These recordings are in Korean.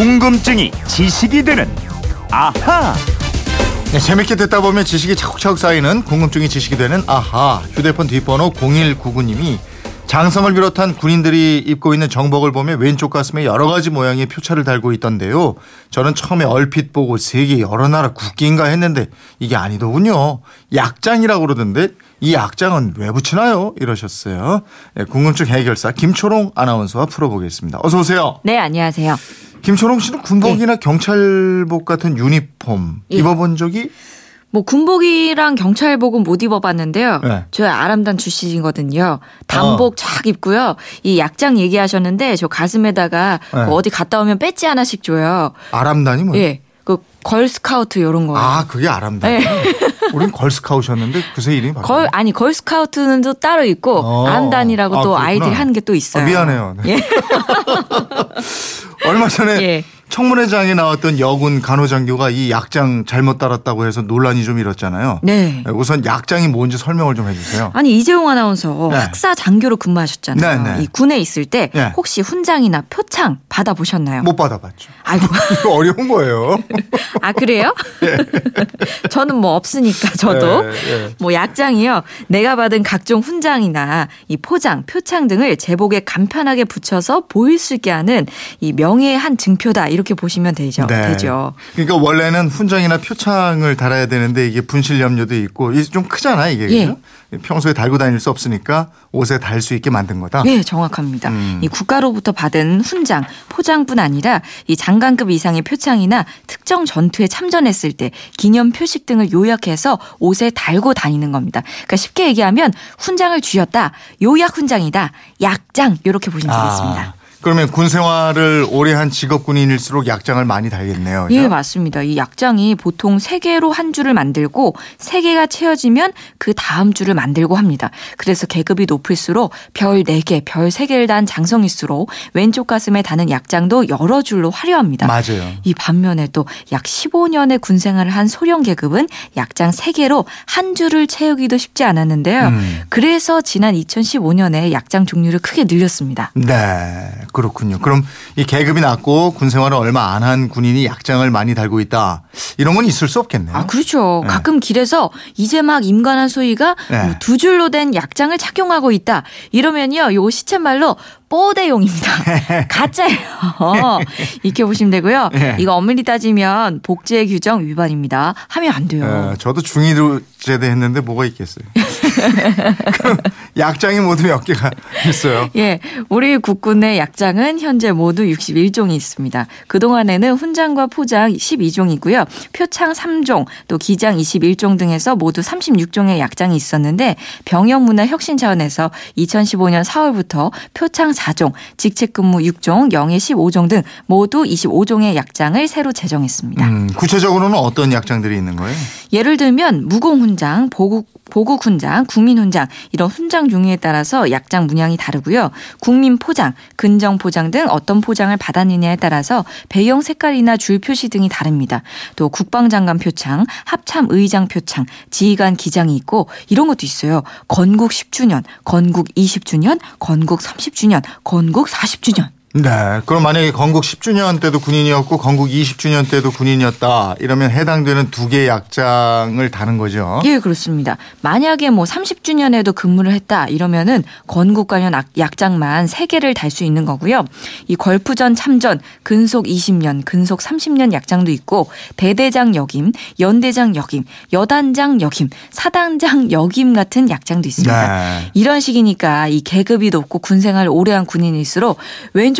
궁금증이 지식이 되는 아하. 네, 재밌게 듣다 보면 지식이 차곡차곡 쌓이는 궁금증이 지식이 되는 아하 휴대폰 뒷번호 0199님이 장성을 비롯한 군인들이 입고 있는 정복을 보며 왼쪽 가슴에 여러 가지 모양의 표차를 달고 있던데요. 저는 처음에 얼핏 보고 세계 여러 나라 국기인가 했는데 이게 아니더군요. 약장이라고 그러던데 이 약장은 왜 붙이나요? 이러셨어요. 네, 궁금증 해결사 김초롱 아나운서와 풀어보겠습니다. 어서 오세요. 네, 안녕하세요. 김초롱 씨는 군복이나 경찰복 같은 유니폼 예. 입어본 적이 뭐 군복이랑 경찰복은 못 입어봤는데요. 네. 저희 아람단 출신이거든요. 단복 쫙 입고요. 이 약장 얘기하셨는데 저 가슴에다가 네. 그 어디 갔다 오면 배지 하나씩 줘요. 아람단이 뭐예요? 예, 그 걸스카우트 이런 거. 아, 그게 아람단. 네. 우린 걸스카우셨는데 그새 이름이 바뀌었네. 걸 아니 걸스카우트는 또 따로 있고 어. 아람단이라고 아, 또 그렇구나. 아이들이 하는 게 또 있어요. 아, 미안해요. 네. 예. 얼마 전에 예. 청문회장에 나왔던 여군 간호장교가 이 약장 잘못 따랐다고 해서 논란이 좀 일었잖아요. 네. 우선 약장이 뭔지 설명을 좀 해주세요. 아니 이재용 아나운서 네. 학사 장교로 근무하셨잖아요. 네, 네. 이 군에 있을 때 네. 혹시 훈장이나 표창 받아 보셨나요? 못 받아봤죠. 아이고. 이거 어려운 거예요. 아 그래요? 저는 뭐 없으니까 저도 예, 예. 뭐 약장이요. 내가 받은 각종 훈장이나 이 포장, 표창 등을 제복에 간편하게 붙여서 보일 수 있게 하는 이 명예의 한 증표다 이렇게 보시면 되죠. 네. 되죠. 그러니까 원래는 훈장이나 표창을 달아야 되는데 이게 분실 염려도 있고 이게 좀 크잖아 이게 예. 평소에 달고 다닐 수 없으니까 옷에 달 수 있게 만든 거다. 네, 정확합니다. 음. 이 국가로부터 받은 훈장, 포장뿐 아니라 이 장관급 이상의 표창이나 특정 전투에 참전했을 때 기념 표식 등을 요약해서 옷에 달고 다니는 겁니다. 그러니까 쉽게 얘기하면 훈장을 주셨다, 요약 훈장이다, 약장 이렇게 보시면 되겠습니다. 아, 그러면 군 생활을 오래 한 직업 군인일수록 약장을 많이 달겠네요. 그죠? 예, 맞습니다. 이 약장이 보통 세 개로 한 줄을 만들고 세 개가 채워지면 그 다음 줄을 만들고 합니다. 그래서 계급이 높을수록 별 네 개 별 세 개를 단 장성일수록 왼쪽 가슴에 다는 약장도 여러 줄로 화려합니다. 맞아요. 이 반면에 또 약 15년의 군 생활을 한 소령 계급은 약장 세 개로 한 줄을 채우기도 쉽지 않았는데요. 음. 그래서 지난 2015년에 약장 종류를 크게 늘렸습니다. 네, 그렇군요. 그럼 이 계급이 낮고 군 생활을 얼마 안 한 군인이 약장을 많이 달고 있다. 이런 건 있을 수 없겠네요. 아, 그렇죠. 네. 가끔 길에서 이제 막 임관한 소희가 네. 뭐 두 줄로 된 약장을 착용하고 있다. 이러면요, 요 시쳇말로 뽀대용입니다. 가짜예요. 이렇게 보시면 되고요. 네. 이거 엄밀히 따지면 복제 규정 위반입니다. 하면 안 돼요. 예, 저도 중위로 제대했는데 뭐가 있겠어요. 그럼 약장이 모두 몇 개가 있어요. 예, 우리 국군의 약장은 현재 모두 61종이 있습니다. 그동안에는 훈장과 포장 12종이고요. 표창 3종, 또 기장 21종 등에서 모두 36종의 약장이 있었는데 병역 문화 혁신 차원에서 2015년 4월부터 표창 4종, 직책 근무 6종, 영예 15종 등 모두 25종의 약장을 새로 제정했습니다. 음, 구체적으로는 어떤 약장들이 있는 거예요? 예를 들면 무공훈장, 보국 보국 훈장, 국민 훈장 이런 훈장 종류에 따라서 약장 문양이 다르고요. 국민 포장, 근정 포장 등 어떤 포장을 받았느냐에 따라서 배경 색깔이나 줄 표시 등이 다릅니다. 또 국방장관 표창, 합참 의장 표창, 지휘관 기장이 있고 이런 것도 있어요. 건국 10주년, 건국 20주년, 건국 30주년, 건국 40주년. 네. 그럼 만약에 건국 10주년 때도 군인이었고 건국 20주년 때도 군인이었다. 이러면 해당되는 두 개의 약장을 다는 거죠. 예, 그렇습니다. 만약에 뭐 30주년에도 근무를 했다 이러면은 건국 관련 약- 약장만 3개를 달 수 있는 거고요. 이 걸프전 참전 근속 20년, 근속 30년 약장도 있고 대대장 역임, 연대장 역임, 여단장 역임, 사단장 역임 같은 약장도 있습니다. 네. 이런 식이니까 이 계급이 높고 군 생활을 오래 한 군인일수록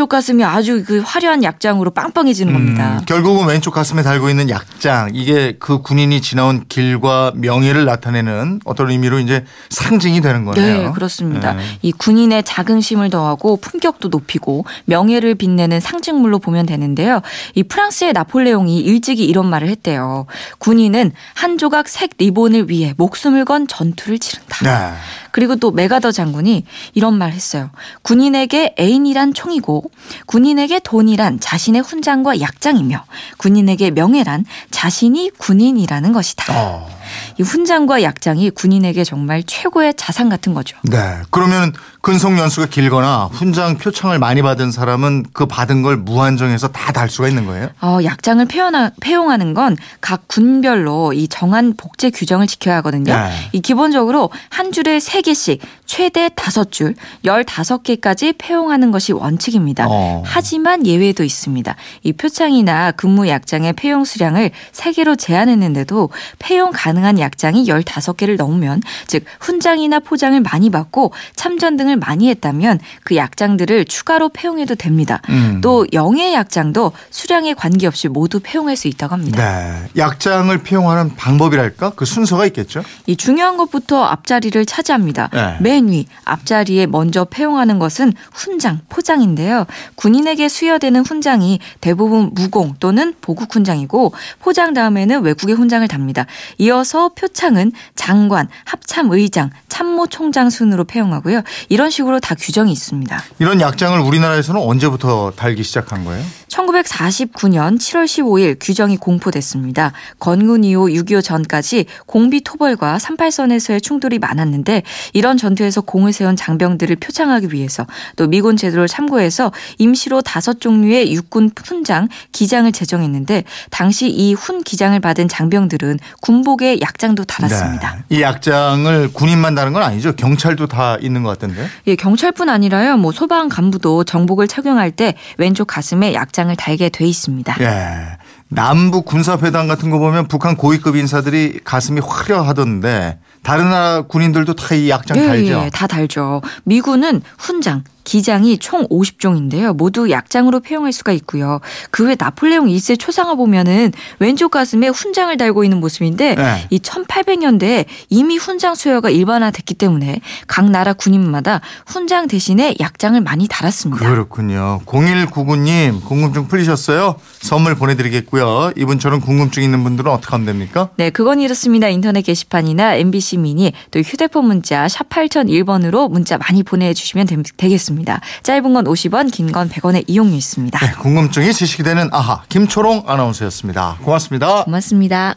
왼쪽 가슴이 아주 그 화려한 약장으로 빵빵해지는 겁니다. 음, 결국은 왼쪽 가슴에 달고 있는 약장 이게 그 군인이 지나온 길과 명예를 나타내는 어떤 의미로 이제 상징이 되는 거네요. 네, 그렇습니다. 네. 이 군인의 자긍심을 더하고 품격도 높이고 명예를 빛내는 상징물로 보면 되는데요. 이 프랑스의 나폴레옹이 일찍이 이런 말을 했대요. 군인은 한 조각 색 리본을 위해 목숨을 건 전투를 치른다. 네. 그리고 또 메가더 장군이 이런 말 했어요. 군인에게 애인이란 총이고 군인에게 돈이란 자신의 훈장과 약장이며 군인에게 명예란 자신이 군인이라는 것이다. 어. 이 훈장과 약장이 군인에게 정말 최고의 자산 같은 거죠. 네. 그러면 근속 연수가 길거나 훈장 표창을 많이 받은 사람은 그 받은 걸 무한정해서 다 달 수가 있는 거예요? 어, 약장을 폐용하, 폐용하는 건 각 군별로 이 정한 복제 규정을 지켜야 하거든요. 네. 이 기본적으로 한 줄에 세개씩 최대 다섯 줄 15개까지 폐용하는 것이 원칙입니다. 어. 하지만 예외도 있습니다. 이 표창이나 근무 약장의 폐용 수량을 세개로 제한했는데도 폐용 가능한 약장이 15개를 넘으면 즉 훈장이나 포장을 많이 받고 참전 등을 많이 했다면 그 약장들을 추가로 폐용해도 됩니다. 음. 또 영의 약장도 수량에 관계없이 모두 폐용할 수 있다고 합니다. 네. 약장을 피용하는 방법이랄까? 그 순서가 있겠죠? 이 중요한 것부터 앞자리를 차지합니다. 네. 맨위 앞자리에 먼저 폐용하는 것은 훈장, 포장인데요. 군인에게 수여되는 훈장이 대부분 무공 또는 보국 훈장이고 포장 다음에는 외국의 훈장을 답니다. 이어서 표창은 장관, 합참의장, 참모총장 순으로 폐용하고요. 이런 식으로 다 규정이 있습니다. 이런 약장을 우리나라에서는 언제부터 달기 시작한 거예요? 1949년 7월 15일 규정이 공포됐습니다. 건군 이후 6.25 전까지 공비 토벌과 38선에서의 충돌이 많았는데 이런 전투에서 공을 세운 장병들을 표창하기 위해서 또 미군 제도를 참고해서 임시로 다섯 종류의 육군 훈장, 기장을 제정했는데 당시 이 훈 기장을 받은 장병들은 군복에 약장도 달았습니다. 네. 이 약장을 군인만 다는 건 아니죠? 경찰도 다 있는 것 같던데. 예, 경찰뿐 아니라요. 뭐 소방 간부도 정복을 착용할 때 왼쪽 가슴에 약장을 달게 돼 있습니다. 예. 남북 군사회담 같은 거 보면 북한 고위급 인사들이 가슴이 화려하던데 다른 나라 군인들도 다 이 약장 예, 달죠. 예, 다 달죠. 미군은 훈장, 기장이 총 50종인데요. 모두 약장으로 폐용할 수가 있고요. 그 외 나폴레옹 2세 초상화 보면은 왼쪽 가슴에 훈장을 달고 있는 모습인데 네. 이 1800년대에 이미 훈장 수여가 일반화됐기 때문에 각 나라 군인마다 훈장 대신에 약장을 많이 달았습니다. 그렇군요. 0199님 궁금증 풀리셨어요? 선물 보내드리겠고요. 이분처럼 궁금증 있는 분들은 어떻게 하면 됩니까? 네, 그건 이렇습니다. 인터넷 게시판이나 MBC 미니 또 휴대폰 문자 샵 8001번으로 문자 많이 보내주시면 되, 되 겠습니다. 짧은 건 50원, 긴 건 100원의 이용료 있습니다. 네, 궁금증이 지식이 되는 아하 김초롱 아나운서였습니다. 고맙습니다. 고맙습니다.